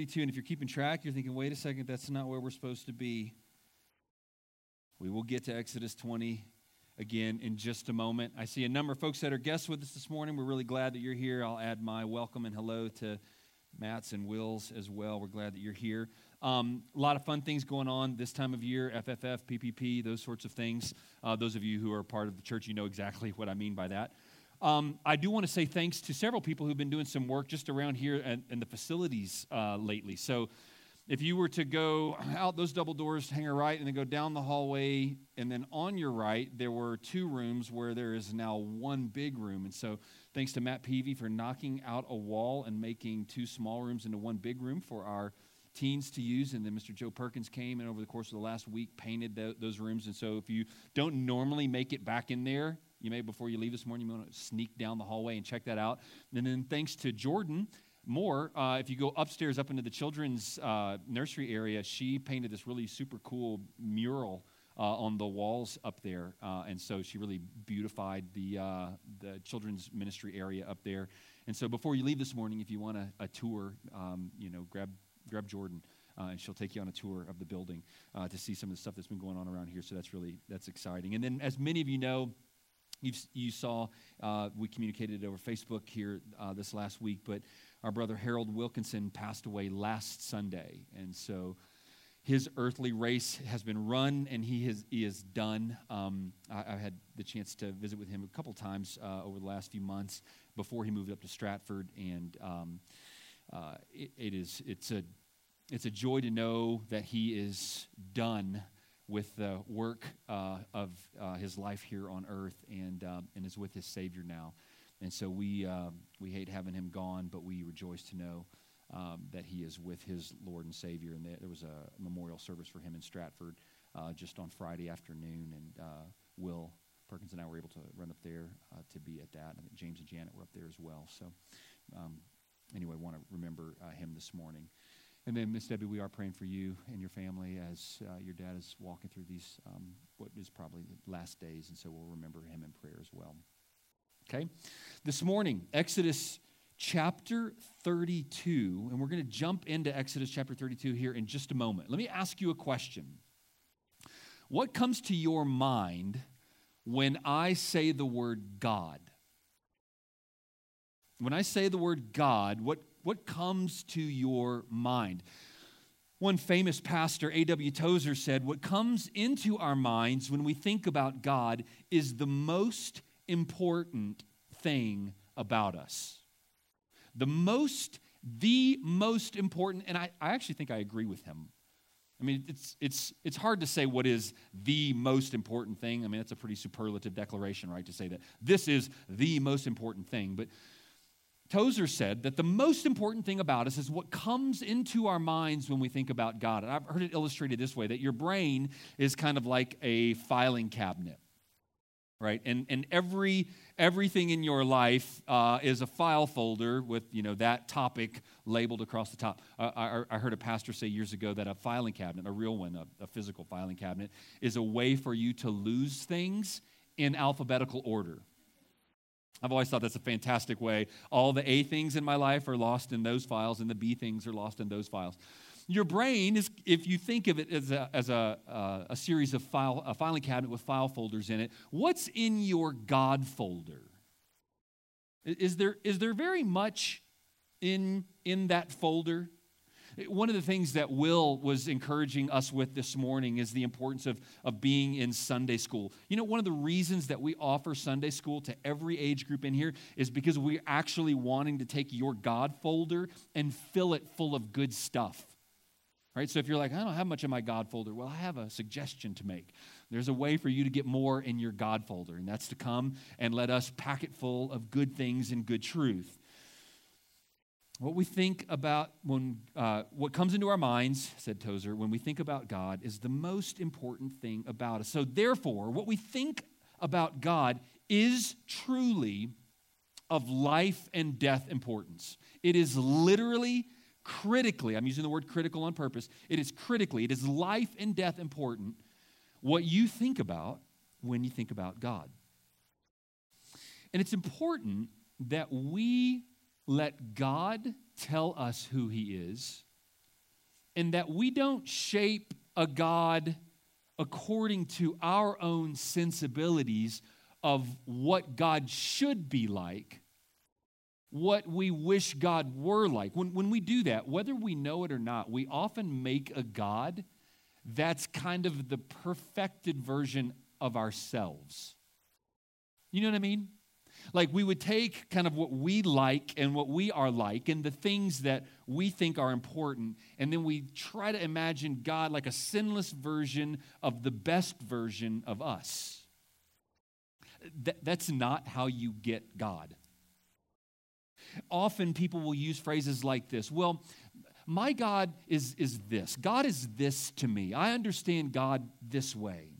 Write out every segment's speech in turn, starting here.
32. And if you're keeping track, you're thinking, wait a second, that's not where we're supposed to be. We will get to Exodus 20 again in just a moment. I see a number of folks that are guests with us this morning. We're really glad that you're here. I'll add my welcome and hello to Matt's and Will's as well. We're glad that you're here. Um, a lot of fun things going on this time of year FFF, PPP, those sorts of things. Uh, those of you who are part of the church, you know exactly what I mean by that. Um, I do want to say thanks to several people who've been doing some work just around here in the facilities uh, lately. So, if you were to go out those double doors, hang a right, and then go down the hallway, and then on your right, there were two rooms where there is now one big room. And so, thanks to Matt Peavy for knocking out a wall and making two small rooms into one big room for our teens to use. And then Mr. Joe Perkins came and over the course of the last week painted the, those rooms. And so, if you don't normally make it back in there, you may, before you leave this morning, you want to sneak down the hallway and check that out. And then thanks to Jordan Moore, uh, if you go upstairs up into the children's uh, nursery area, she painted this really super cool mural uh, on the walls up there. Uh, and so she really beautified the, uh, the children's ministry area up there. And so before you leave this morning, if you want a, a tour, um, you know, grab, grab Jordan. Uh, and she'll take you on a tour of the building uh, to see some of the stuff that's been going on around here. So that's really that's exciting. And then, as many of you know, You've, you saw, uh, we communicated over Facebook here uh, this last week, but our brother Harold Wilkinson passed away last Sunday. And so his earthly race has been run and he, has, he is done. Um, I, I, had the chance to visit with him a couple times uh, over the last few months before he moved up to Stratford. And um, uh, it, it is, it's, a, it's a joy to know that he is done with the work uh, of uh, his life here on earth and, um, and is with his Savior now. And so we, uh, we hate having him gone, but we rejoice to know um, that he is with his Lord and Savior. And there was a memorial service for him in Stratford uh, just on Friday afternoon. And Will Perkins and I were able to run up there to be at that. I think James and Janet were up there as well. So um, anyway, want to remember him this morning. And then, Miss Debbie, we are praying for you and your family as uh, your dad is walking through these, um, what is probably the last days. And so we'll remember him in prayer as well. Okay? This morning, Exodus chapter 32, and we're going to jump into Exodus chapter 32 here in just a moment. Let me ask you a question. What comes to your mind when I say the word God? When I say the word God, what what comes to your mind? One famous pastor, A.W. Tozer, said, What comes into our minds when we think about God is the most important thing about us. The most, the most important, and I, I actually think I agree with him. I mean, it's, it's, it's hard to say what is the most important thing. I mean, that's a pretty superlative declaration, right, to say that this is the most important thing. But Tozer said that the most important thing about us is what comes into our minds when we think about God. And I've heard it illustrated this way that your brain is kind of like a filing cabinet, right? And, and every, everything in your life uh, is a file folder with you know, that topic labeled across the top. Uh, I, I, heard a pastor say years ago that a filing cabinet, a real one, a, a physical filing cabinet, is a way for you to lose things in alphabetical order. I've always thought that's a fantastic way. All the A things in my life are lost in those files, and the B things are lost in those files. Your brain is, if you think of it as a, as a, uh, a series of file, a filing cabinet with file folders in it, what's in your God folder? Is there, is there very much in, in that folder? One of the things that Will was encouraging us with this morning is the importance of, of being in Sunday school. You know, one of the reasons that we offer Sunday school to every age group in here is because we're actually wanting to take your God folder and fill it full of good stuff. Right? So if you're like, I don't have much in my God folder, well, I have a suggestion to make. There's a way for you to get more in your God folder, and that's to come and let us pack it full of good things and good truth. What we think about when, uh, what comes into our minds, said Tozer, when we think about God is the most important thing about us. So, therefore, what we think about God is truly of life and death importance. It is literally, critically, I'm using the word critical on purpose, it is critically, it is life and death important what you think about when you think about God. And it's important that we let God tell us who He is and that we don't shape a God according to our own sensibilities of what God should be like, what we wish God were like. When, when we do that, whether we know it or not, we often make a God that's kind of the perfected version of ourselves. You know what I mean? Like we would take kind of what we like and what we are like and the things that we think are important, and then we try to imagine God like a sinless version of the best version of us. Th- that's not how you get God. Often people will use phrases like this Well, my God is, is this. God is this to me. I understand God this way.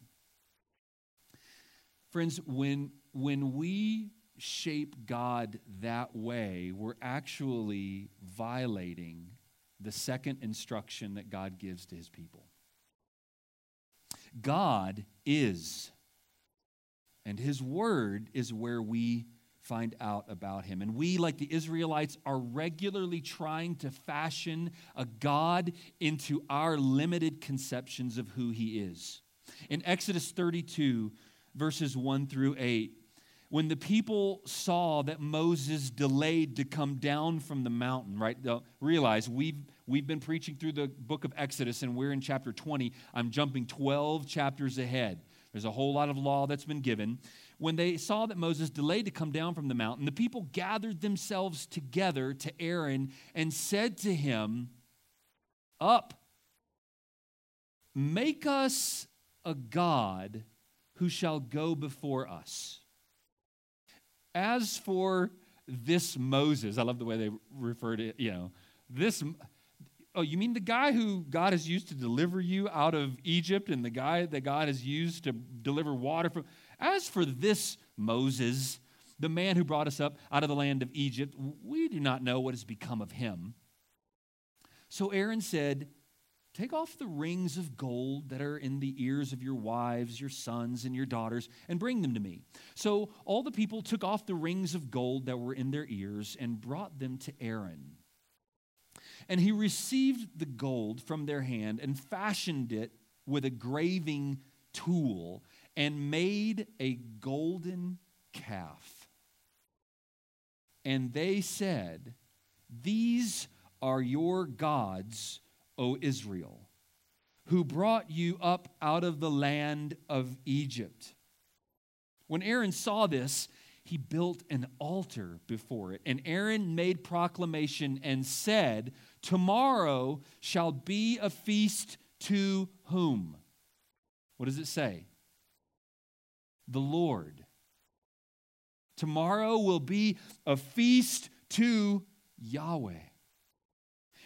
Friends, when, when we shape God that way, we're actually violating the second instruction that God gives to his people. God is, and his word is where we find out about him. And we, like the Israelites, are regularly trying to fashion a God into our limited conceptions of who he is. In Exodus 32, verses 1 through 8, when the people saw that Moses delayed to come down from the mountain, right? Realize we've, we've been preaching through the book of Exodus and we're in chapter 20. I'm jumping 12 chapters ahead. There's a whole lot of law that's been given. When they saw that Moses delayed to come down from the mountain, the people gathered themselves together to Aaron and said to him, Up, make us a God who shall go before us. As for this Moses, I love the way they refer to it, you know, this oh, you mean the guy who God has used to deliver you out of Egypt and the guy that God has used to deliver water from? As for this Moses, the man who brought us up out of the land of Egypt, we do not know what has become of him. So Aaron said, Take off the rings of gold that are in the ears of your wives, your sons, and your daughters, and bring them to me. So all the people took off the rings of gold that were in their ears and brought them to Aaron. And he received the gold from their hand and fashioned it with a graving tool and made a golden calf. And they said, These are your gods, O Israel, who brought you up out of the land of Egypt. When Aaron saw this, he built an altar before it. And Aaron made proclamation and said, Tomorrow shall be a feast to whom? What does it say? The Lord. Tomorrow will be a feast to Yahweh.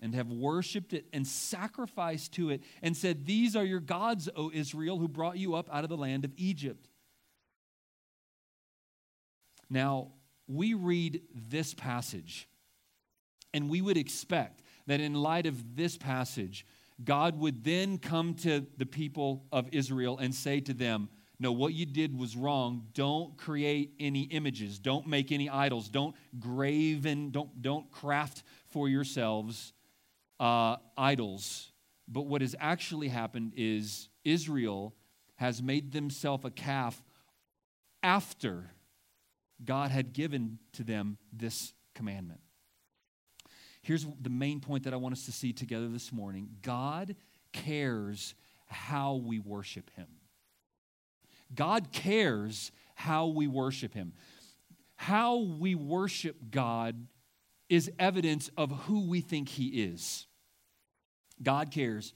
and have worshiped it and sacrificed to it and said, These are your gods, O Israel, who brought you up out of the land of Egypt. Now, we read this passage, and we would expect that in light of this passage, God would then come to the people of Israel and say to them, No, what you did was wrong. Don't create any images. Don't make any idols. Don't grave and don't, don't craft for yourselves uh, idols. But what has actually happened is Israel has made themselves a calf after God had given to them this commandment. Here's the main point that I want us to see together this morning God cares how we worship Him. God cares how we worship Him. How we worship God is evidence of who we think He is. God cares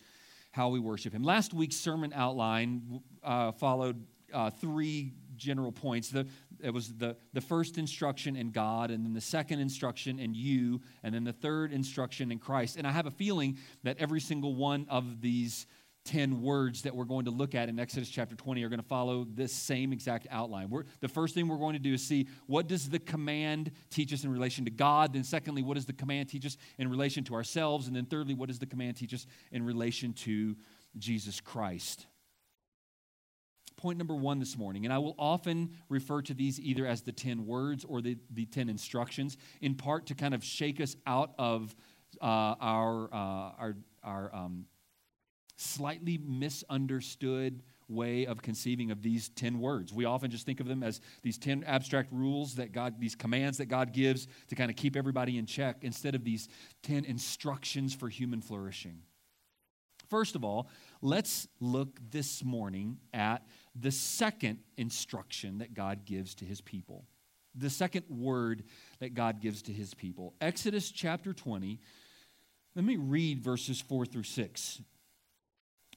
how we worship Him. Last week's sermon outline uh, followed uh, three general points. The, it was the, the first instruction in God, and then the second instruction in you, and then the third instruction in Christ. And I have a feeling that every single one of these 10 words that we're going to look at in Exodus chapter 20 are going to follow this same exact outline. We're, the first thing we're going to do is see what does the command teach us in relation to God? Then secondly, what does the command teach us in relation to ourselves? And then thirdly, what does the command teach us in relation to Jesus Christ? Point number one this morning, and I will often refer to these either as the 10 words or the, the 10 instructions, in part to kind of shake us out of uh, our, uh, our, our um, slightly misunderstood way of conceiving of these 10 words. We often just think of them as these 10 abstract rules that God, these commands that God gives to kind of keep everybody in check instead of these 10 instructions for human flourishing. First of all, let's look this morning at the second instruction that God gives to his people. The second word that God gives to his people. Exodus chapter 20. Let me read verses 4 through 6.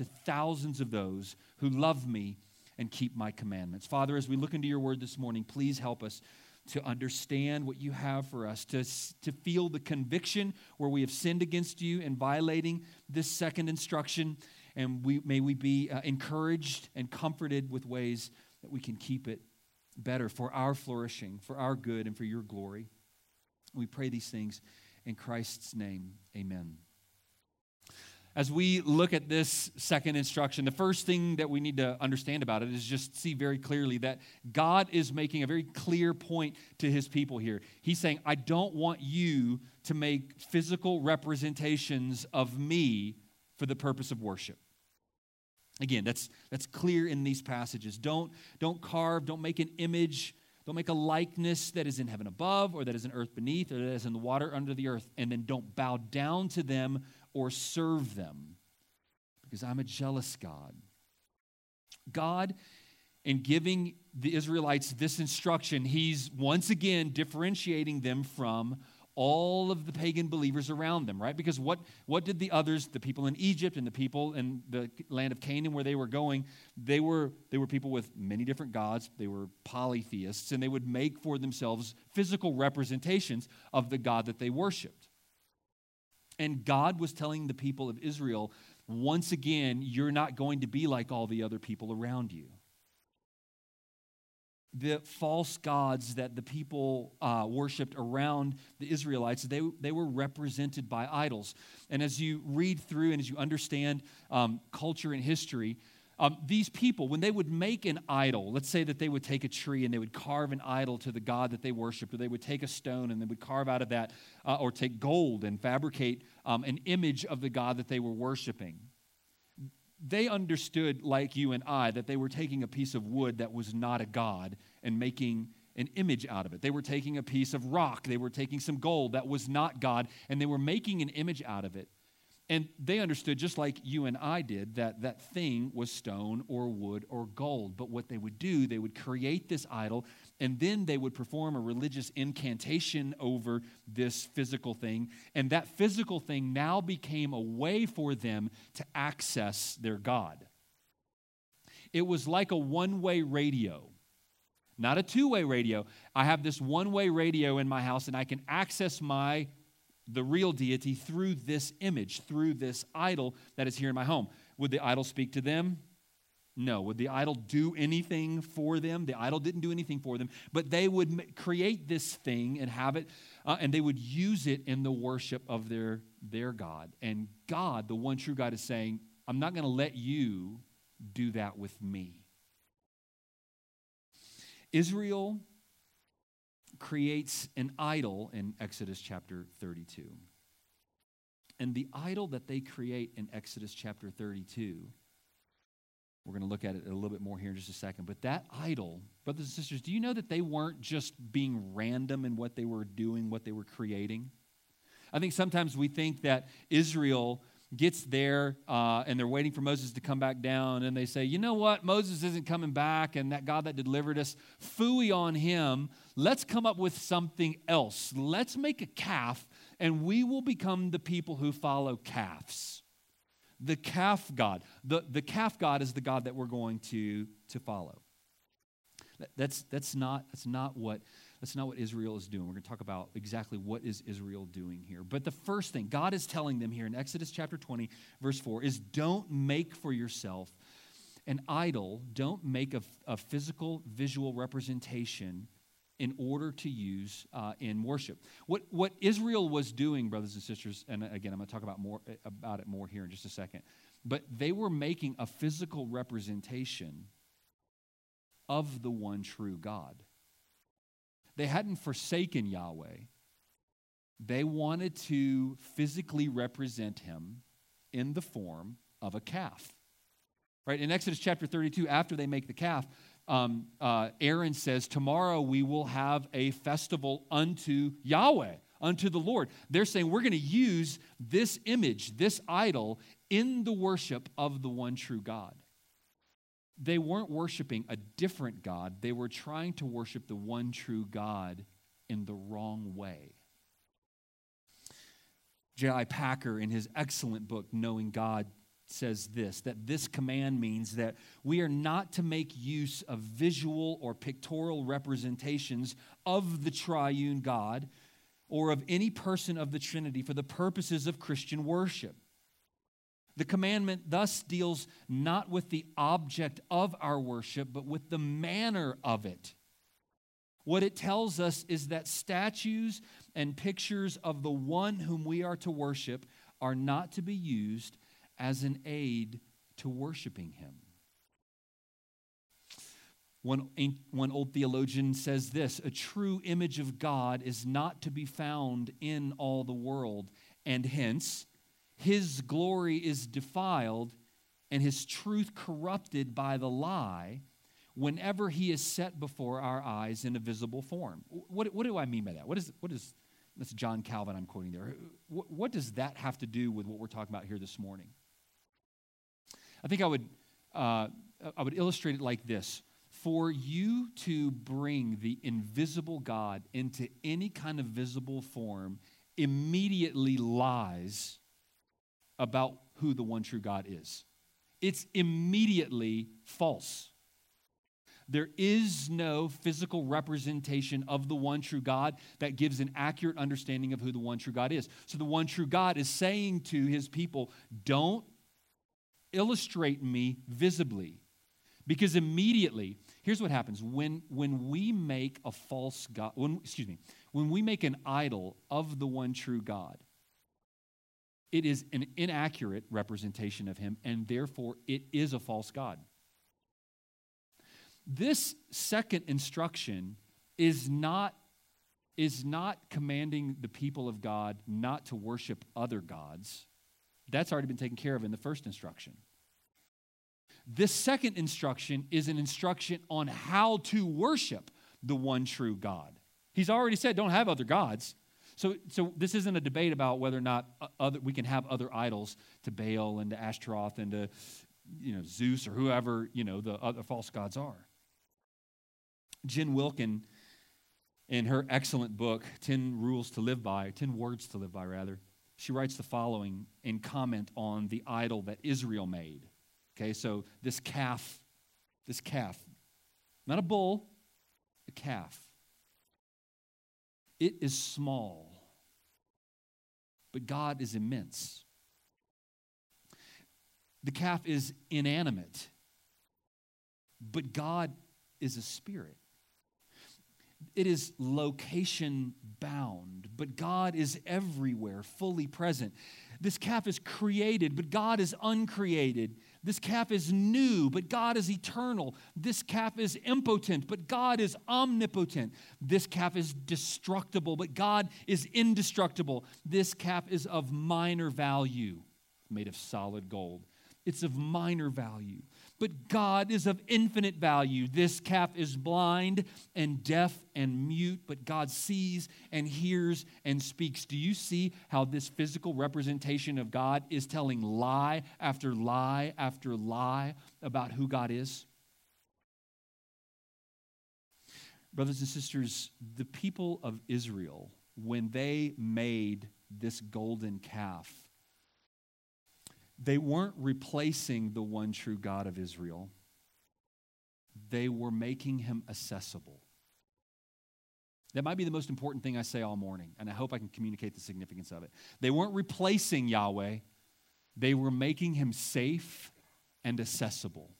to thousands of those who love me and keep my commandments. Father, as we look into your word this morning, please help us to understand what you have for us, to, to feel the conviction where we have sinned against you and violating this second instruction. And we, may we be uh, encouraged and comforted with ways that we can keep it better for our flourishing, for our good, and for your glory. We pray these things in Christ's name. Amen. As we look at this second instruction, the first thing that we need to understand about it is just see very clearly that God is making a very clear point to his people here. He's saying, I don't want you to make physical representations of me for the purpose of worship. Again, that's, that's clear in these passages. Don't, don't carve, don't make an image, don't make a likeness that is in heaven above, or that is in earth beneath, or that is in the water under the earth, and then don't bow down to them or serve them because I'm a jealous God. God, in giving the Israelites this instruction, he's once again differentiating them from all of the pagan believers around them, right? Because what, what did the others, the people in Egypt and the people in the land of Canaan where they were going, they were, they were people with many different gods. They were polytheists, and they would make for themselves physical representations of the God that they worshiped. And God was telling the people of Israel, once again, you're not going to be like all the other people around you. The false gods that the people uh, worshiped around the Israelites, they, they were represented by idols. And as you read through and as you understand um, culture and history, um, these people, when they would make an idol, let's say that they would take a tree and they would carve an idol to the God that they worshiped, or they would take a stone and they would carve out of that, uh, or take gold and fabricate um, an image of the God that they were worshiping. They understood, like you and I, that they were taking a piece of wood that was not a God and making an image out of it. They were taking a piece of rock, they were taking some gold that was not God, and they were making an image out of it. And they understood, just like you and I did, that that thing was stone or wood or gold. But what they would do, they would create this idol, and then they would perform a religious incantation over this physical thing. And that physical thing now became a way for them to access their God. It was like a one way radio not a two way radio. I have this one way radio in my house, and I can access my the real deity through this image, through this idol that is here in my home. Would the idol speak to them? No. Would the idol do anything for them? The idol didn't do anything for them, but they would create this thing and have it, uh, and they would use it in the worship of their, their God. And God, the one true God, is saying, I'm not going to let you do that with me. Israel creates an idol in Exodus chapter 32. And the idol that they create in Exodus chapter 32 We're going to look at it a little bit more here in just a second. But that idol, brothers and sisters, do you know that they weren't just being random in what they were doing, what they were creating? I think sometimes we think that Israel gets there uh, and they're waiting for Moses to come back down, and they say, You know what? Moses isn't coming back, and that God that delivered us, fooey on him. Let's come up with something else. Let's make a calf, and we will become the people who follow calves. The calf God. The, the calf God is the God that we're going to, to follow. That's, that's, not, that's not what that's not what Israel is doing. We're going to talk about exactly what is Israel doing here. But the first thing God is telling them here in Exodus chapter 20, verse 4, is don't make for yourself an idol. Don't make a, a physical, visual representation in order to use uh, in worship. What, what Israel was doing, brothers and sisters, and again, I'm going to talk about, more, about it more here in just a second, but they were making a physical representation of the one true God. They hadn't forsaken Yahweh. They wanted to physically represent him in the form of a calf. Right? In Exodus chapter 32, after they make the calf, um, uh, Aaron says, Tomorrow we will have a festival unto Yahweh, unto the Lord. They're saying we're going to use this image, this idol, in the worship of the one true God they weren't worshiping a different God, they were trying to worship the one true God in the wrong way. J.I. Packer, in his excellent book, Knowing God, says this that this command means that we are not to make use of visual or pictorial representations of the triune God or of any person of the Trinity for the purposes of Christian worship. The commandment thus deals not with the object of our worship, but with the manner of it. What it tells us is that statues and pictures of the one whom we are to worship are not to be used as an aid to worshiping him. One, one old theologian says this a true image of God is not to be found in all the world, and hence, his glory is defiled and his truth corrupted by the lie whenever he is set before our eyes in a visible form. What, what do I mean by that? What is, what is that's John Calvin I'm quoting there. What, what does that have to do with what we're talking about here this morning? I think I would, uh, I would illustrate it like this. For you to bring the invisible God into any kind of visible form immediately lies about who the one true God is. It's immediately false. There is no physical representation of the one true God that gives an accurate understanding of who the one true God is. So the one true God is saying to his people, don't illustrate me visibly. Because immediately, here's what happens when, when we make a false God, when, excuse me, when we make an idol of the one true God, it is an inaccurate representation of him, and therefore it is a false God. This second instruction is not, is not commanding the people of God not to worship other gods. That's already been taken care of in the first instruction. This second instruction is an instruction on how to worship the one true God. He's already said, don't have other gods. So, so this isn't a debate about whether or not uh, other, we can have other idols to Baal and to Ashtaroth and to you know, Zeus or whoever you know, the other false gods are. Jen Wilkin, in her excellent book, 10 Rules to Live By, 10 Words to Live By, rather, she writes the following in comment on the idol that Israel made. Okay, so this calf, this calf, not a bull, a calf. It is small but God is immense. The calf is inanimate, but God is a spirit. It is location bound, but God is everywhere, fully present. This calf is created, but God is uncreated. This calf is new, but God is eternal. This calf is impotent, but God is omnipotent. This calf is destructible, but God is indestructible. This calf is of minor value, made of solid gold. it's of minor value. But God is of infinite value. This calf is blind and deaf and mute, but God sees and hears and speaks. Do you see how this physical representation of God is telling lie after lie after lie about who God is? Brothers and sisters, the people of Israel, when they made this golden calf, they weren't replacing the one true God of Israel, they were making him accessible. That might be the most important thing I say all morning, and I hope I can communicate the significance of it. They weren't replacing Yahweh, they were making him safe and accessible.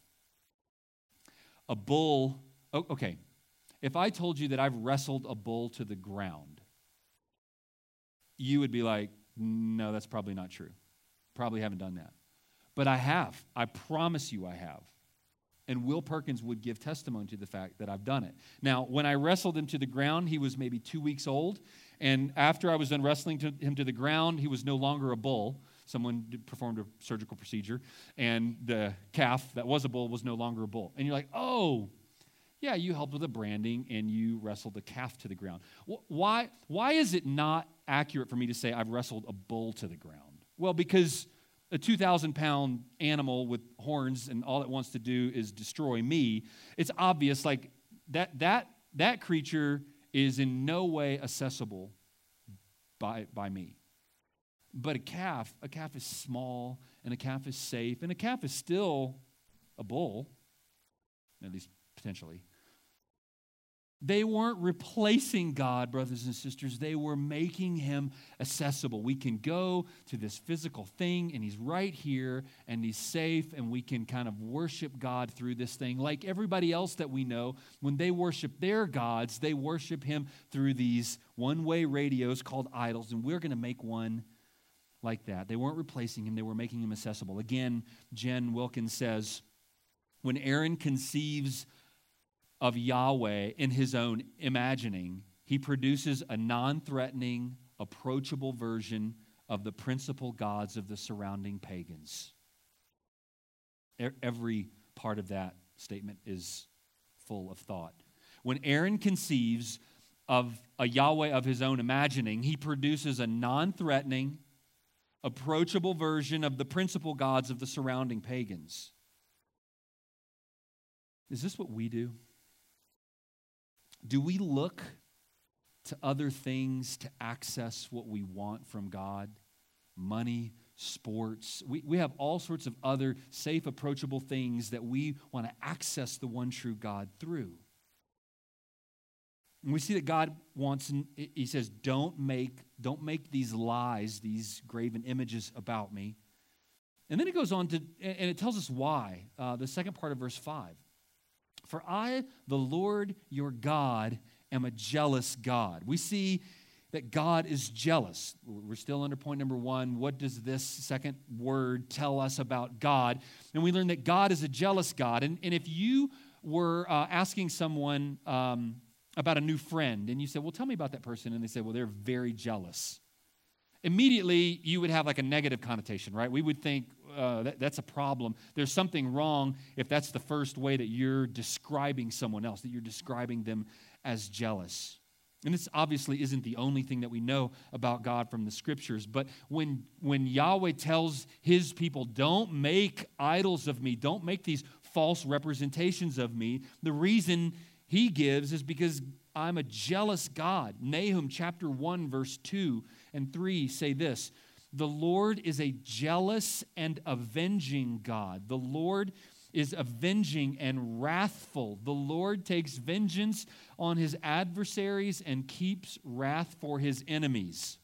A bull, oh, okay, if I told you that I've wrestled a bull to the ground, you would be like, no, that's probably not true. Probably haven't done that. But I have. I promise you I have. And Will Perkins would give testimony to the fact that I've done it. Now, when I wrestled him to the ground, he was maybe two weeks old. And after I was done wrestling to him to the ground, he was no longer a bull. Someone performed a surgical procedure, and the calf that was a bull was no longer a bull. And you're like, oh, yeah, you helped with the branding and you wrestled the calf to the ground. Why, why is it not accurate for me to say I've wrestled a bull to the ground? Well, because a 2,000 pound animal with horns and all it wants to do is destroy me, it's obvious like that, that, that creature is in no way accessible by, by me. But a calf, a calf is small and a calf is safe and a calf is still a bull, at least potentially. They weren't replacing God, brothers and sisters. They were making him accessible. We can go to this physical thing, and he's right here, and he's safe, and we can kind of worship God through this thing. Like everybody else that we know, when they worship their gods, they worship him through these one way radios called idols, and we're going to make one like that. They weren't replacing him, they were making him accessible. Again, Jen Wilkins says, when Aaron conceives of Yahweh in his own imagining, he produces a non threatening, approachable version of the principal gods of the surrounding pagans. Every part of that statement is full of thought. When Aaron conceives of a Yahweh of his own imagining, he produces a non threatening, approachable version of the principal gods of the surrounding pagans. Is this what we do? Do we look to other things to access what we want from God? Money, sports. We, we have all sorts of other safe, approachable things that we want to access the one true God through. And we see that God wants, he says, don't make, don't make these lies, these graven images about me. And then it goes on to, and it tells us why. Uh, the second part of verse 5. For I, the Lord your God, am a jealous God. We see that God is jealous. We're still under point number one. What does this second word tell us about God? And we learn that God is a jealous God. And, and if you were uh, asking someone um, about a new friend and you said, Well, tell me about that person, and they said, Well, they're very jealous immediately you would have like a negative connotation, right? We would think uh, that, that's a problem. There's something wrong if that's the first way that you're describing someone else, that you're describing them as jealous. And this obviously isn't the only thing that we know about God from the scriptures, but when, when Yahweh tells his people, don't make idols of me, don't make these false representations of me, the reason he gives is because I'm a jealous God. Nahum chapter 1, verse 2 and 3 say this The Lord is a jealous and avenging God. The Lord is avenging and wrathful. The Lord takes vengeance on his adversaries and keeps wrath for his enemies.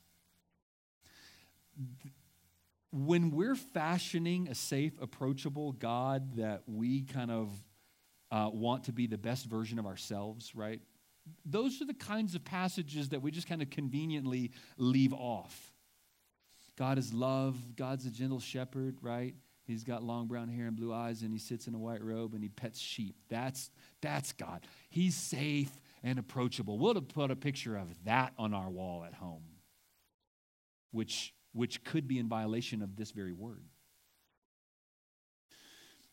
When we're fashioning a safe, approachable God that we kind of uh, want to be the best version of ourselves, right? Those are the kinds of passages that we just kind of conveniently leave off. God is love. God's a gentle shepherd, right? He's got long brown hair and blue eyes, and he sits in a white robe and he pets sheep. That's, that's God. He's safe and approachable. We'll put a picture of that on our wall at home, which, which could be in violation of this very word.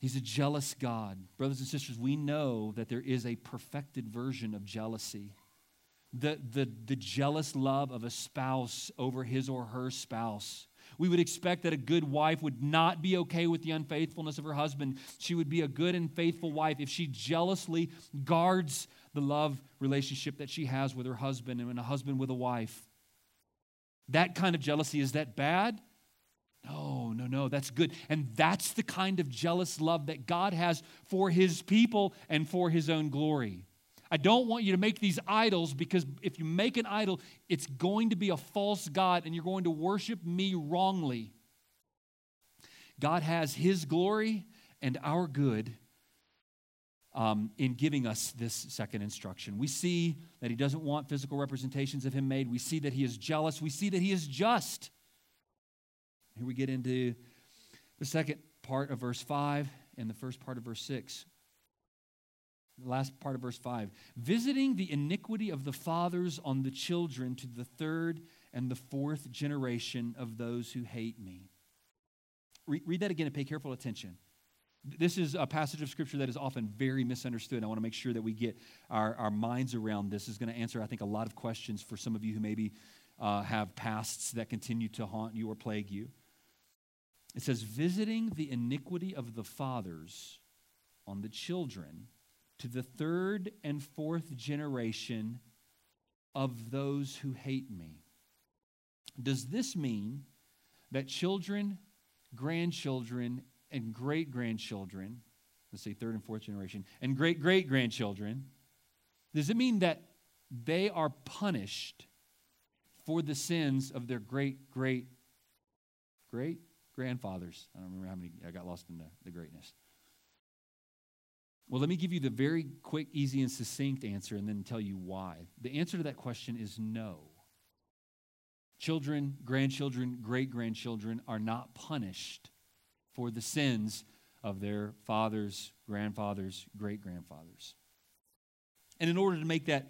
He's a jealous God. Brothers and sisters, we know that there is a perfected version of jealousy. The, the, the jealous love of a spouse over his or her spouse. We would expect that a good wife would not be okay with the unfaithfulness of her husband. She would be a good and faithful wife if she jealously guards the love relationship that she has with her husband and a husband with a wife. That kind of jealousy, is that bad? No, no, no, that's good. And that's the kind of jealous love that God has for his people and for his own glory. I don't want you to make these idols because if you make an idol, it's going to be a false God and you're going to worship me wrongly. God has his glory and our good um, in giving us this second instruction. We see that he doesn't want physical representations of him made. We see that he is jealous. We see that he is just. Here we get into the second part of verse 5 and the first part of verse 6. The last part of verse 5 visiting the iniquity of the fathers on the children to the third and the fourth generation of those who hate me. Read, that again and pay careful attention. This is a passage of scripture that is often very misunderstood. I want to make sure that we get our, our minds around this. is going to answer, I think, a lot of questions for some of you who maybe uh, have pasts that continue to haunt you or plague you. It says, visiting the iniquity of the fathers on the children to the third and fourth generation of those who hate me. Does this mean that children, grandchildren, and great grandchildren, let's say third and fourth generation, and great great grandchildren, does it mean that they are punished for the sins of their great great great grandfathers. I don't remember how many, I got lost in the, the greatness. Well, let me give you the very quick, easy, and succinct answer and then tell you why. The answer to that question is no. Children, grandchildren, great grandchildren are not punished for the sins of their fathers, grandfathers, great grandfathers. And in order to make that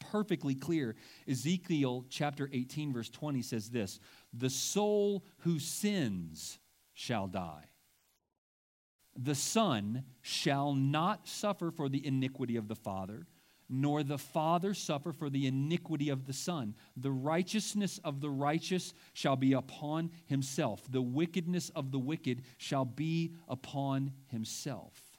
perfectly clear. Ezekiel chapter 18, verse 20 says this The soul who sins shall die. The son shall not suffer for the iniquity of the father, nor the father suffer for the iniquity of the son. The righteousness of the righteous shall be upon himself, the wickedness of the wicked shall be upon himself.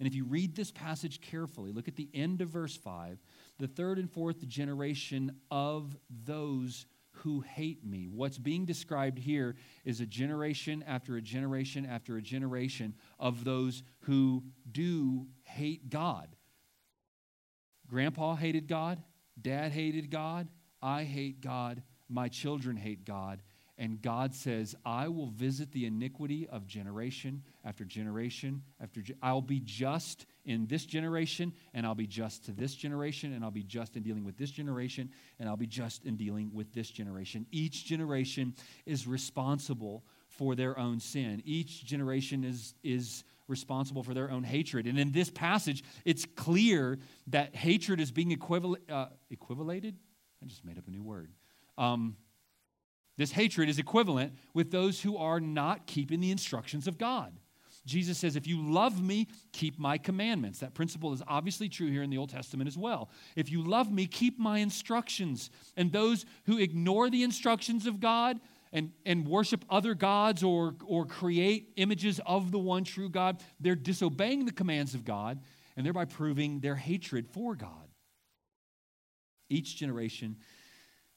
And if you read this passage carefully, look at the end of verse 5 the third and fourth generation of those who hate me. What's being described here is a generation after a generation after a generation of those who do hate God. Grandpa hated God, dad hated God, I hate God, my children hate God, and God says, I will visit the iniquity of generation after generation after ge- I'll be just in this generation, and I'll be just to this generation, and I'll be just in dealing with this generation, and I'll be just in dealing with this generation. Each generation is responsible for their own sin. Each generation is, is responsible for their own hatred. And in this passage, it's clear that hatred is being equival- uh, equivalated. I just made up a new word. Um, this hatred is equivalent with those who are not keeping the instructions of God. Jesus says, If you love me, keep my commandments. That principle is obviously true here in the Old Testament as well. If you love me, keep my instructions. And those who ignore the instructions of God and, and worship other gods or, or create images of the one true God, they're disobeying the commands of God and thereby proving their hatred for God. Each generation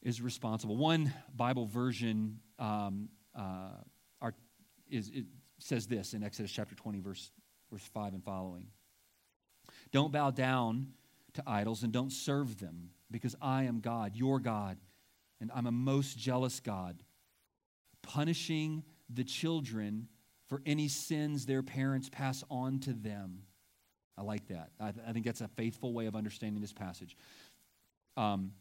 is responsible. One Bible version um, uh, are, is, it says this in Exodus chapter 20, verse, verse 5 and following. Don't bow down to idols and don't serve them, because I am God, your God, and I'm a most jealous God, punishing the children for any sins their parents pass on to them. I like that. I, I think that's a faithful way of understanding this passage. Um,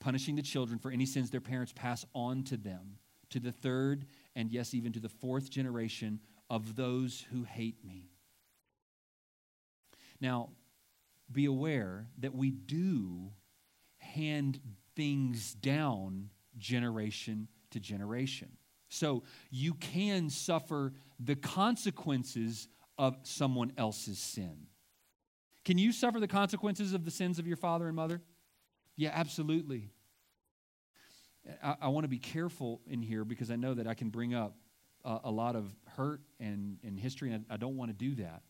punishing the children for any sins their parents pass on to them, to the third, and yes, even to the fourth generation of those who hate me. Now, be aware that we do hand things down generation to generation. So you can suffer the consequences of someone else's sin. Can you suffer the consequences of the sins of your father and mother? Yeah, absolutely. I, I want to be careful in here because I know that I can bring up a lot of hurt and, and history, and I, I don't want to do that.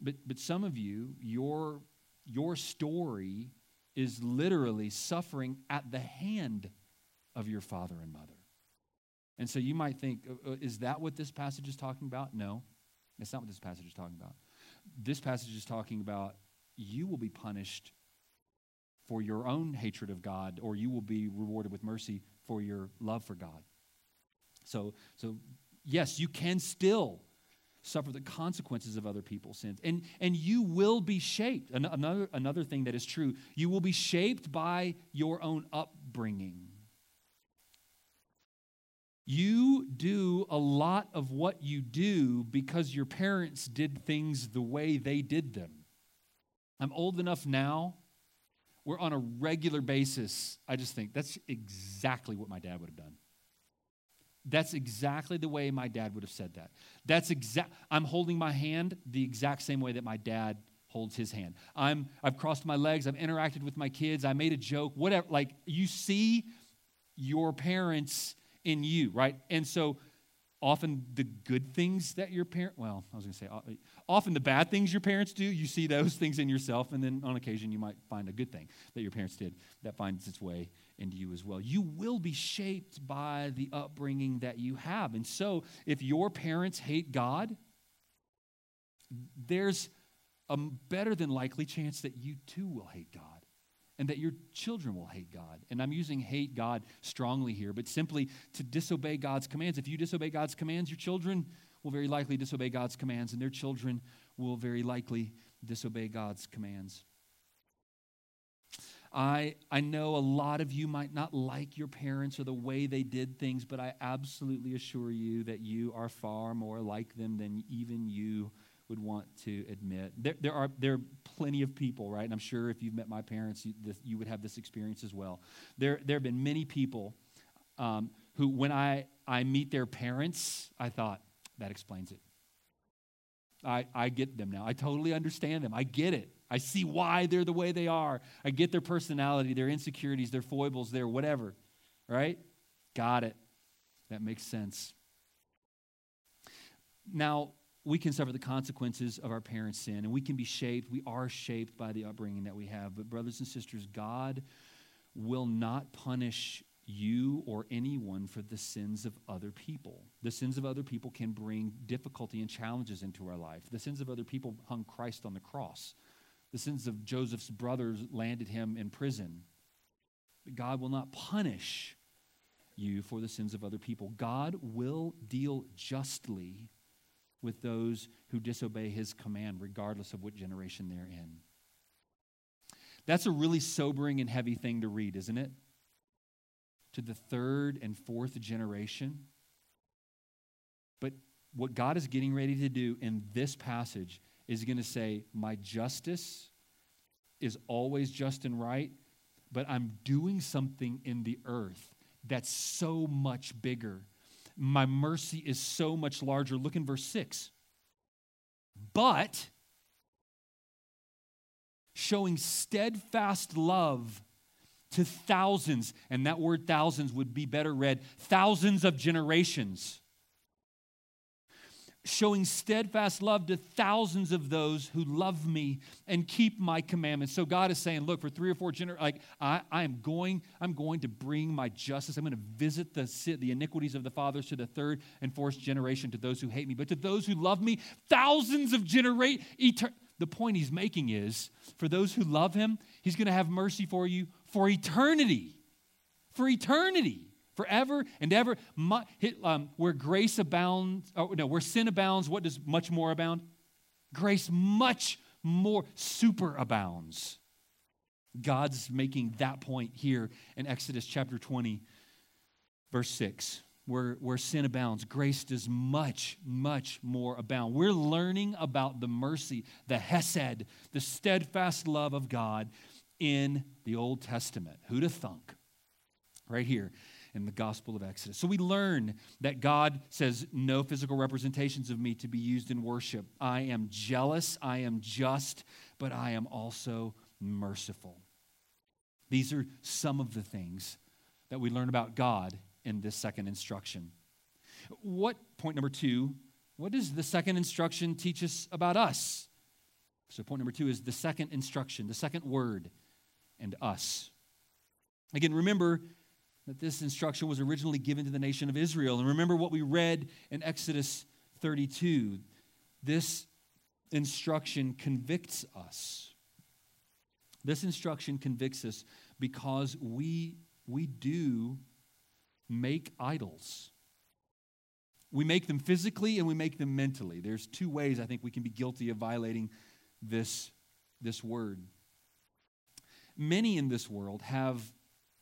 But, but some of you, your, your story is literally suffering at the hand of your father and mother. And so you might think, uh, uh, is that what this passage is talking about? No, that's not what this passage is talking about. This passage is talking about you will be punished for your own hatred of God, or you will be rewarded with mercy for your love for God. So, so yes, you can still suffer the consequences of other people's sins. And, and you will be shaped. Another, another thing that is true, you will be shaped by your own upbringing. You do a lot of what you do because your parents did things the way they did them. I'm old enough now where on a regular basis, I just think that's exactly what my dad would have done. That's exactly the way my dad would have said that. That's exact I'm holding my hand the exact same way that my dad holds his hand. I'm I've crossed my legs, I've interacted with my kids, I made a joke, whatever. Like you see your parents in you, right? And so often the good things that your parent well i was going to say often the bad things your parents do you see those things in yourself and then on occasion you might find a good thing that your parents did that finds its way into you as well. You will be shaped by the upbringing that you have. And so if your parents hate god there's a better than likely chance that you too will hate god and that your children will hate God. And I'm using hate God strongly here, but simply to disobey God's commands. If you disobey God's commands, your children will very likely disobey God's commands, and their children will very likely disobey God's commands. I, I know a lot of you might not like your parents or the way they did things, but I absolutely assure you that you are far more like them than even you would want to admit. There, there, are, there are plenty of people, right? And I'm sure if you've met my parents, you, this, you would have this experience as well. There, there have been many people um, who, when I, I meet their parents, I thought, that explains it. I, I get them now. I totally understand them. I get it. I see why they're the way they are. I get their personality, their insecurities, their foibles, their whatever, right? Got it. That makes sense. Now, we can suffer the consequences of our parents' sin, and we can be shaped. We are shaped by the upbringing that we have. But, brothers and sisters, God will not punish you or anyone for the sins of other people. The sins of other people can bring difficulty and challenges into our life. The sins of other people hung Christ on the cross. The sins of Joseph's brothers landed him in prison. But God will not punish you for the sins of other people. God will deal justly with those who disobey his command, regardless of what generation they're in. That's a really sobering and heavy thing to read, isn't it? To the third and fourth generation. But what God is getting ready to do in this passage is going to say, My justice is always just and right, but I'm doing something in the earth that's so much bigger my mercy is so much larger. Look in verse 6. But showing steadfast love to thousands, and that word thousands would be better read thousands of generations showing steadfast love to thousands of those who love me and keep my commandments. So God is saying, look, for three or four generations, like I, I am going, I'm going to bring my justice. I'm going to visit the, the iniquities of the fathers to the third and fourth generation to those who hate me. But to those who love me, thousands of generations. Etern- the point he's making is for those who love him, he's going to have mercy for you for eternity. For eternity forever and ever. Um, where grace abounds, oh, no, where sin abounds, what does much more abound? Grace much more super abounds. God's making that point here in Exodus chapter 20, verse 6. Where, where sin abounds, grace does much, much more abound. We're learning about the mercy, the hesed, the steadfast love of God in the Old Testament. Who'd have thunk? Right here in the Gospel of Exodus. So we learn that God says, No physical representations of me to be used in worship. I am jealous, I am just, but I am also merciful. These are some of the things that we learn about God in this second instruction. What, point number two, what does the second instruction teach us about us? So, point number two is the second instruction, the second word, and us. Again, remember that this instruction was originally given to the nation of Israel. And remember what we read in Exodus 32. This instruction convicts us. This instruction convicts us because we, we do make idols. We make them physically and we make them mentally. There's two ways I think we can be guilty of violating this, this word. Many in this world have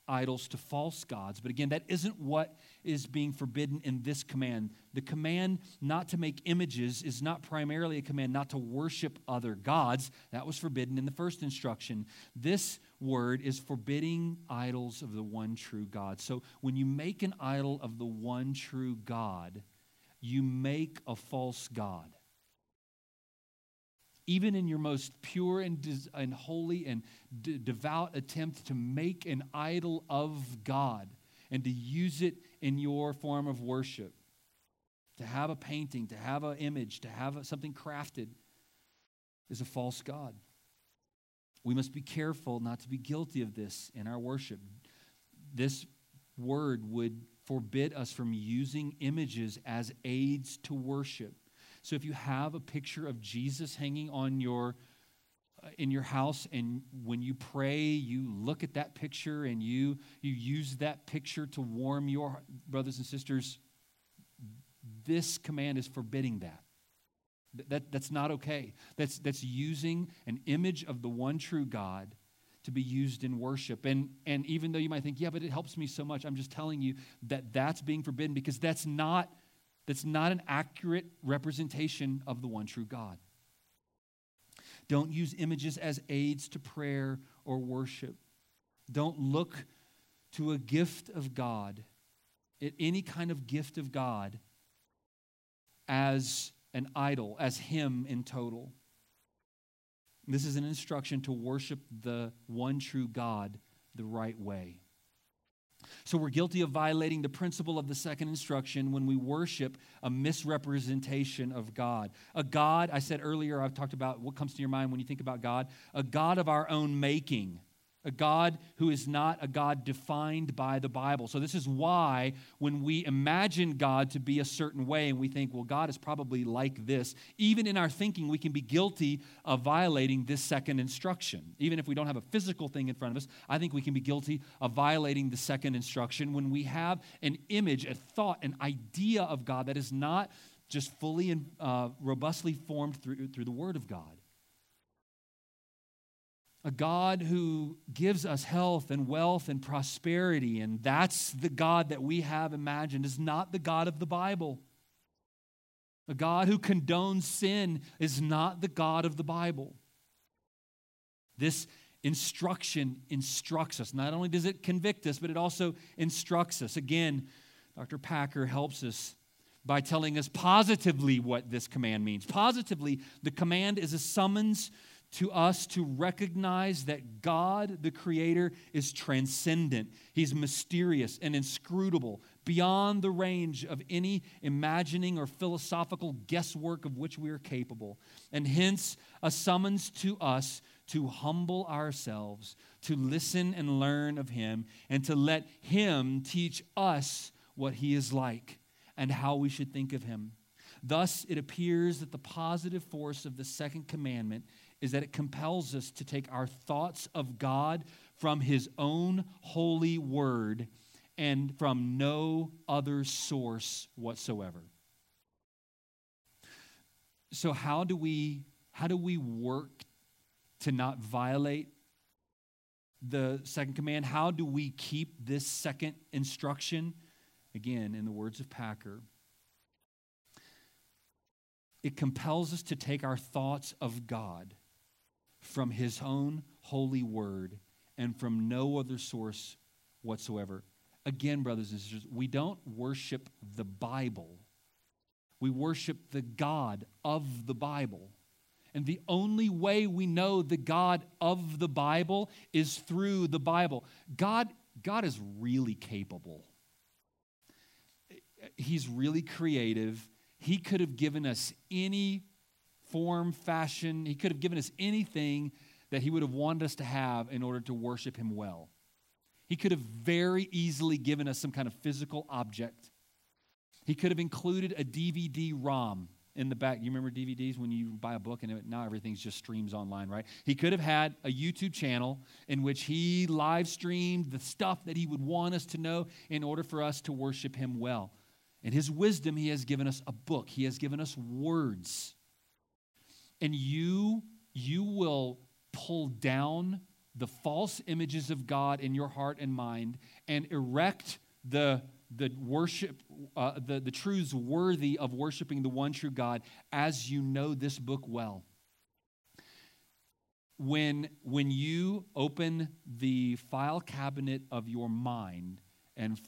idols to false gods. But again, that isn't what is being forbidden in this command. The command not to make images is not primarily a command not to worship other gods. That was forbidden in the first instruction. This word is forbidding idols of the one true God. So when you make an idol of the one true God, you make a false God even in your most pure and, des- and holy and de- devout attempt to make an idol of God and to use it in your form of worship, to have a painting, to have an image, to have a, something crafted, is a false God. We must be careful not to be guilty of this in our worship. This word would forbid us from using images as aids to worship. So if you have a picture of Jesus hanging on your uh, in your house and when you pray you look at that picture and you you use that picture to warm your brothers and sisters this command is forbidding that that, that's not okay. That's, that's using an image of the one true God to be used in worship. And, and even though you might think, yeah, but it helps me so much, I'm just telling you that that's being forbidden because that's not that's not an accurate representation of the one true God. Don't use images as aids to prayer or worship. Don't look to a gift of God, at any kind of gift of God, as an idol, as Him in total. This is an instruction to worship the one true God the right way. So we're guilty of violating the principle of the second instruction when we worship a misrepresentation of God. A God, I said earlier, I've talked about what comes to your mind when you think about God, a God of our own making a God who is not a God defined by the Bible. So, this is why when we imagine God to be a certain way and we think, well, God is probably like this, even in our thinking, we can be guilty of violating this second instruction. Even if we don't have a physical thing in front of us, I think we can be guilty of violating the second instruction when we have an image, a thought, an idea of God that is not just fully and uh, robustly formed through, through the Word of God a God who gives us health and wealth and prosperity, and that's the God that we have imagined, is not the God of the Bible. A God who condones sin is not the God of the Bible. This instruction instructs us. Not only does it convict us, but it also instructs us. Again, Dr. Packer helps us by telling us positively what this command means. Positively, the command is a summons to us to recognize that God, the Creator, is transcendent. He's mysterious and inscrutable, beyond the range of any imagining or philosophical guesswork of which we are capable. And hence, a summons to us to humble ourselves, to listen and learn of Him, and to let Him teach us what He is like and how we should think of Him. Thus, it appears that the positive force of the second commandment is that it compels us to take our thoughts of God from His own holy word and from no other source whatsoever. So how do we how do we work to not violate the second command? How do we keep this second instruction? Again, in the words of Packer, it compels us to take our thoughts of God from his own holy word and from no other source whatsoever. Again, brothers and sisters, we don't worship the Bible. We worship the God of the Bible. And the only way we know the God of the Bible is through the Bible. God, God is really capable. He's really creative. He could have given us any form, fashion, He could have given us anything that He would have wanted us to have in order to worship Him well. He could have very easily given us some kind of physical object. He could have included a DVD ROM in the back. You remember DVDs when you buy a book and now everything's just streams online, right? He could have had a YouTube channel in which he live streamed the stuff that he would want us to know in order for us to worship him well. In his wisdom, he has given us a book, he has given us words. And you you will pull down the false images of God in your heart and mind and erect the, the worship, uh, the, the truths worthy of worshiping the one true God as you know this book well. When, when you open the file cabinet of your mind and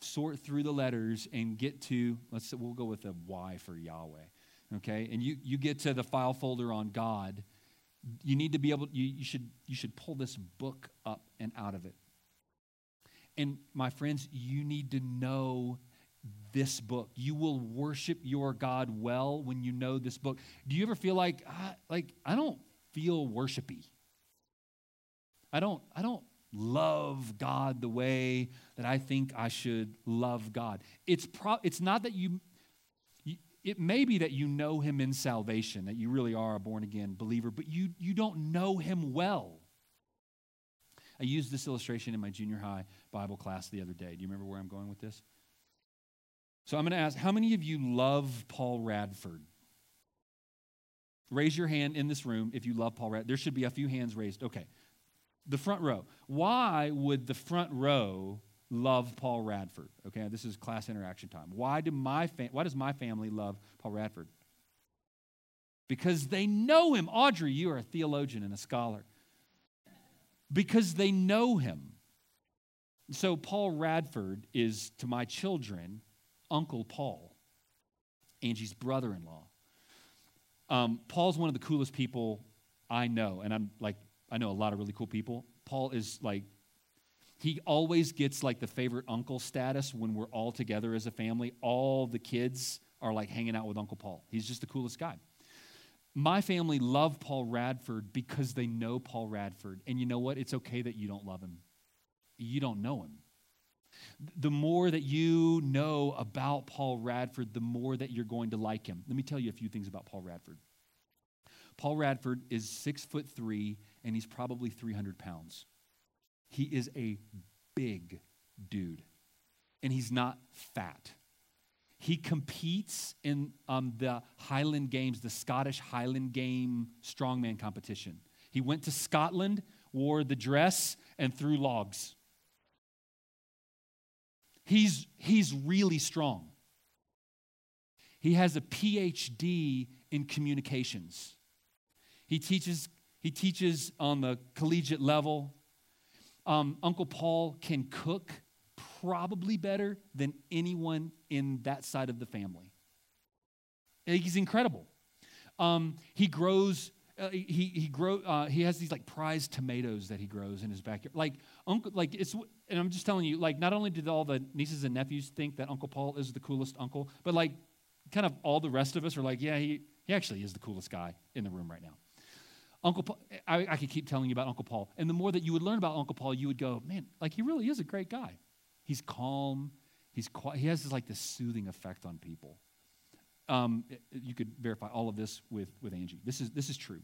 sort through the letters and get to, let's say, we'll go with a Y for Yahweh, okay? And you, you get to the file folder on God you need to be able you, you should you should pull this book up and out of it. And my friends you need to know this book. You will worship your god well when you know this book. Do you ever feel like ah, like i don't feel worshipy? I don't i don't love god the way that i think i should love god. It's pro- it's not that you it may be that you know him in salvation, that you really are a born again believer, but you, you don't know him well. I used this illustration in my junior high Bible class the other day. Do you remember where I'm going with this? So I'm going to ask how many of you love Paul Radford? Raise your hand in this room if you love Paul Radford. There should be a few hands raised. Okay. The front row. Why would the front row love Paul Radford. Okay, this is class interaction time. Why, do my fam- why does my family love Paul Radford? Because they know him. Audrey, you are a theologian and a scholar. Because they know him. So, Paul Radford is to my children Uncle Paul, Angie's brother in law. Um, Paul's one of the coolest people I know, and I'm like, I know a lot of really cool people. Paul is like he always gets like the favorite uncle status when we're all together as a family. All the kids are like hanging out with Uncle Paul. He's just the coolest guy. My family love Paul Radford because they know Paul Radford. And you know what? It's okay that you don't love him. You don't know him. The more that you know about Paul Radford, the more that you're going to like him. Let me tell you a few things about Paul Radford. Paul Radford is six foot three, and he's probably 300 pounds. He is a big dude, and he's not fat. He competes in um, the Highland Games, the Scottish Highland Game strongman competition. He went to Scotland, wore the dress, and threw logs. He's, he's really strong. He has a PhD in communications. He teaches, he teaches on the collegiate level. Um, Uncle Paul can cook probably better than anyone in that side of the family. He's incredible. Um, he grows. Uh, he he grow. Uh, he has these like prized tomatoes that he grows in his backyard. Like uncle, like it's. And I'm just telling you, like not only did all the nieces and nephews think that Uncle Paul is the coolest uncle, but like kind of all the rest of us are like, yeah, he he actually is the coolest guy in the room right now. Uncle Paul, I, I could keep telling you about Uncle Paul. And the more that you would learn about Uncle Paul, you would go, man, like he really is a great guy. He's calm. He's quiet. He has this, like this soothing effect on people. Um, you could verify all of this with, with Angie. This is, this is true.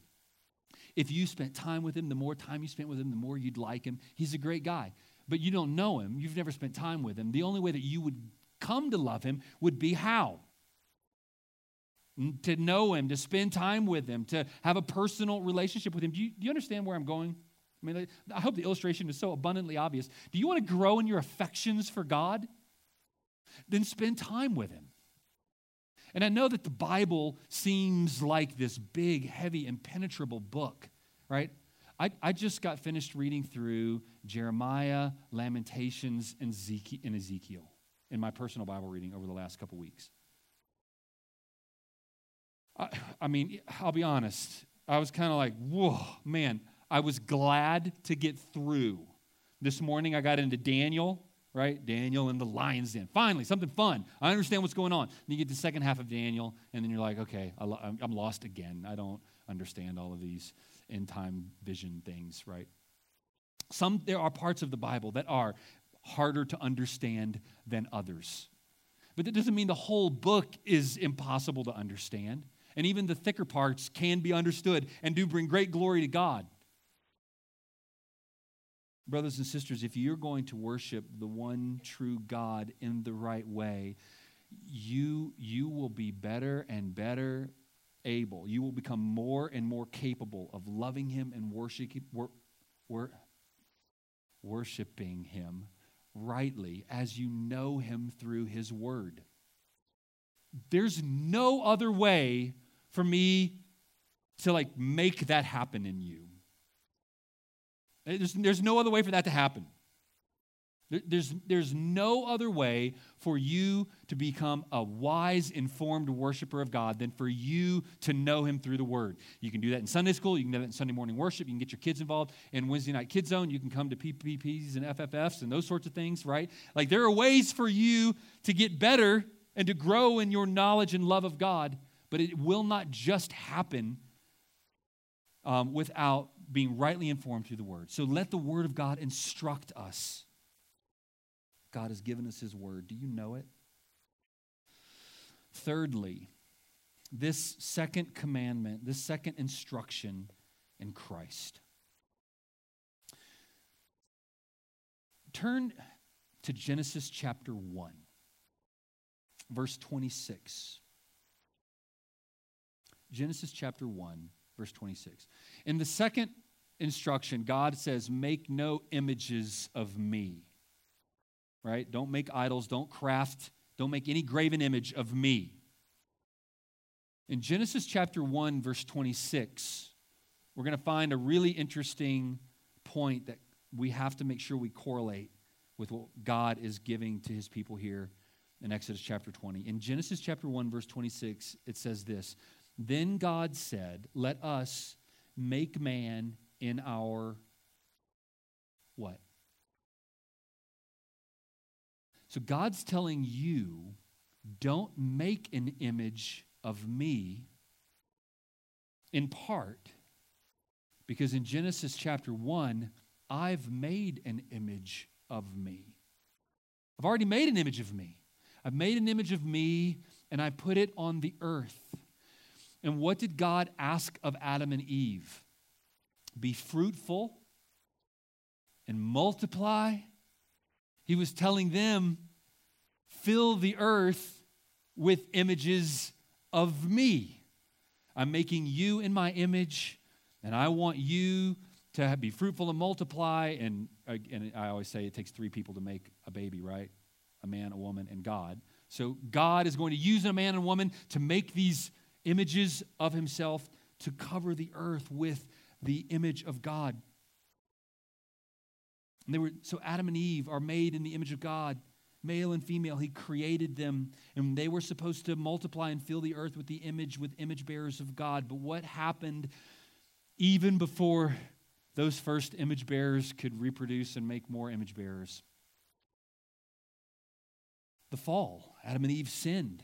If you spent time with him, the more time you spent with him, the more you'd like him. He's a great guy. But you don't know him. You've never spent time with him. The only way that you would come to love him would be how? To know him, to spend time with him, to have a personal relationship with him. Do you, do you understand where I'm going? I mean, I hope the illustration is so abundantly obvious. Do you want to grow in your affections for God? Then spend time with him. And I know that the Bible seems like this big, heavy, impenetrable book, right? I, I just got finished reading through Jeremiah, Lamentations, and Ezekiel in my personal Bible reading over the last couple weeks. I, I mean, I'll be honest. I was kind of like, whoa, man. I was glad to get through. This morning I got into Daniel, right? Daniel and the lion's den. Finally, something fun. I understand what's going on. Then you get the second half of Daniel, and then you're like, okay, I'm lost again. I don't understand all of these end time vision things, right? Some, there are parts of the Bible that are harder to understand than others. But that doesn't mean the whole book is impossible to understand. And even the thicker parts can be understood and do bring great glory to God. Brothers and sisters, if you're going to worship the one true God in the right way, you, you will be better and better able. You will become more and more capable of loving Him and worshiping, wor, wor, worshiping Him rightly as you know Him through His Word. There's no other way for me to like make that happen in you. Eh, there's, there's no other way for that to happen. There's, there's no other way for you to become a wise, informed worshiper of God than for you to know Him through the Word. You can do that in Sunday school. You can do that in Sunday morning worship. You can get your kids involved in Wednesday night Kids Zone. You can come to PPPs and FFFs and those sorts of things, right? Like there are ways for you to get better and to grow in your knowledge and love of God, but it will not just happen um, without being rightly informed through the Word. So let the Word of God instruct us. God has given us His Word. Do you know it? Thirdly, this second commandment, this second instruction in Christ. Turn to Genesis chapter 1, verse 26. Genesis chapter 1, verse 26. In the second instruction, God says, Make no images of me. Right? Don't make idols, don't craft, don't make any graven image of me. In Genesis chapter 1, verse 26, we're going to find a really interesting point that we have to make sure we correlate with what God is giving to his people here in Exodus chapter 20. In Genesis chapter 1, verse 26, it says this Then God said, Let us make man in our what? So God's telling you don't make an image of me in part because in Genesis chapter 1, I've made an image of me. I've already made an image of me. I've made an image of me and I put it on the earth. And what did God ask of Adam and Eve? Be fruitful and multiply. He was telling them, fill the earth with images of me. I'm making you in my image, and I want you to be fruitful and multiply. And, uh, and I always say it takes three people to make a baby, right? A man, a woman, and God. So God is going to use a man and woman to make these images of himself to cover the earth with the image of God. And they were so Adam and Eve are made in the image of God, male and female. He created them, and they were supposed to multiply and fill the earth with the image with image bearers of God. But what happened even before those first image bearers could reproduce and make more image bearers? The fall. Adam and Eve sinned.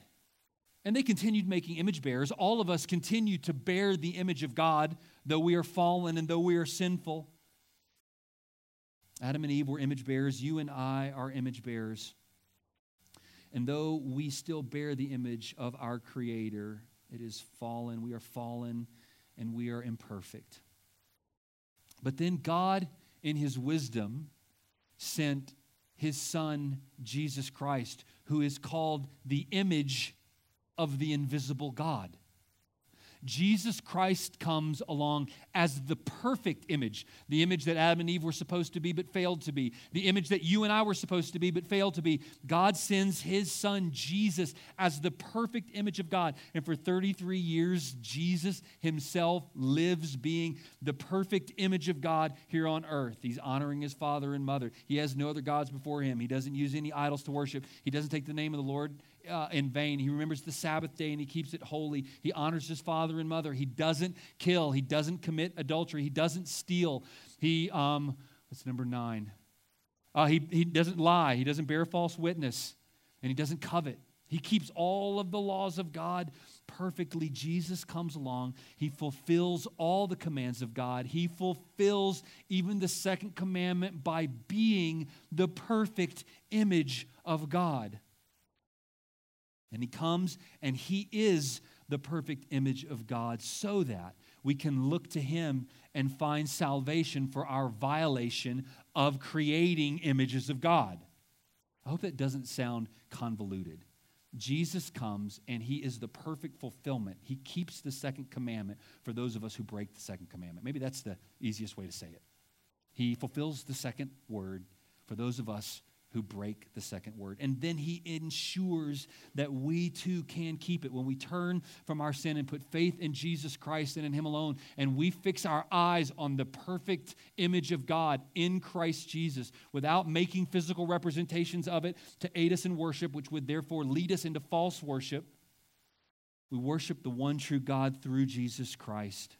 And they continued making image bearers. All of us continue to bear the image of God, though we are fallen and though we are sinful. Adam and Eve were image bearers. You and I are image bearers. And though we still bear the image of our Creator, it is fallen. We are fallen and we are imperfect. But then God, in His wisdom, sent His Son, Jesus Christ, who is called the image of the invisible God. Jesus Christ comes along as the perfect image, the image that Adam and Eve were supposed to be but failed to be, the image that you and I were supposed to be but failed to be. God sends his son Jesus as the perfect image of God. And for 33 years, Jesus himself lives being the perfect image of God here on earth. He's honoring his father and mother. He has no other gods before him. He doesn't use any idols to worship. He doesn't take the name of the Lord uh, in vain. He remembers the Sabbath day and he keeps it holy. He honors his father and mother. He doesn't kill. He doesn't commit adultery. He doesn't steal. He, um, what's number nine? Uh, he, he doesn't lie. He doesn't bear false witness. And he doesn't covet. He keeps all of the laws of God perfectly. Jesus comes along. He fulfills all the commands of God. He fulfills even the second commandment by being the perfect image of God. And he comes and he is the perfect image of God so that we can look to him and find salvation for our violation of creating images of God. I hope that doesn't sound convoluted. Jesus comes and he is the perfect fulfillment. He keeps the second commandment for those of us who break the second commandment. Maybe that's the easiest way to say it. He fulfills the second word for those of us who break the second word. And then he ensures that we too can keep it. When we turn from our sin and put faith in Jesus Christ and in him alone, and we fix our eyes on the perfect image of God in Christ Jesus without making physical representations of it to aid us in worship, which would therefore lead us into false worship, we worship the one true God through Jesus Christ.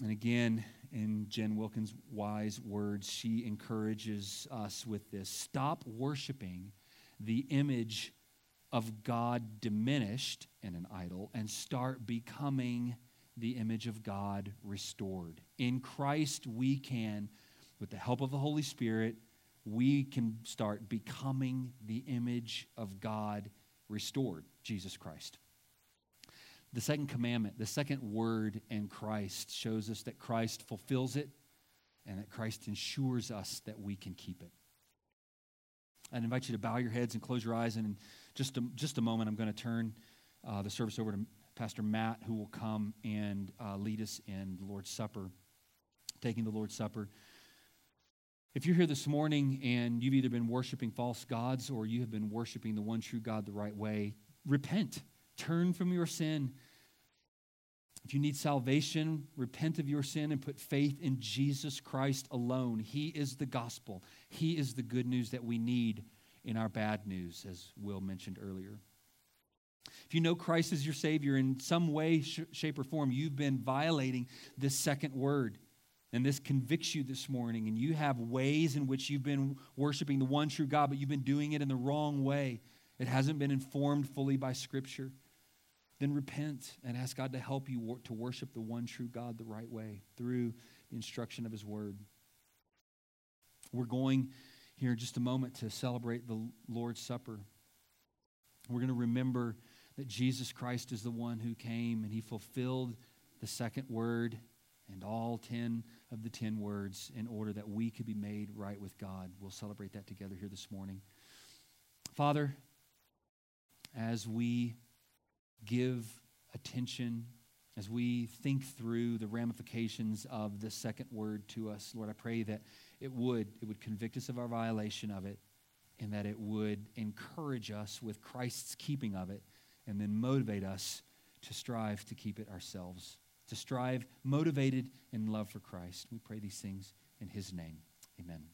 And again, in Jen Wilkins' wise words, she encourages us with this stop worshiping the image of God diminished in an idol and start becoming the image of God restored. In Christ, we can, with the help of the Holy Spirit, we can start becoming the image of God restored, Jesus Christ. The second commandment, the second word in Christ, shows us that Christ fulfills it and that Christ ensures us that we can keep it. I'd invite you to bow your heads and close your eyes. And in just a, just a moment, I'm going to turn uh, the service over to Pastor Matt, who will come and uh, lead us in the Lord's Supper, taking the Lord's Supper. If you're here this morning and you've either been worshiping false gods or you have been worshiping the one true God the right way, repent. Turn from your sin if you need salvation, repent of your sin and put faith in Jesus Christ alone. He is the gospel, He is the good news that we need in our bad news, as Will mentioned earlier. If you know Christ as your Savior in some way, sh- shape, or form, you've been violating this second word. And this convicts you this morning, and you have ways in which you've been worshiping the one true God, but you've been doing it in the wrong way. It hasn't been informed fully by Scripture then repent and ask God to help you to worship the one true God the right way through the instruction of His Word. We're going here in just a moment to celebrate the Lord's Supper. We're going to remember that Jesus Christ is the one who came and He fulfilled the second word and all 10 of the 10 words in order that we could be made right with God. We'll celebrate that together here this morning. Father, as we give attention as we think through the ramifications of the second word to us. Lord, I pray that it would it would convict us of our violation of it and that it would encourage us with Christ's keeping of it and then motivate us to strive to keep it ourselves, to strive motivated in love for Christ. We pray these things in his name. Amen.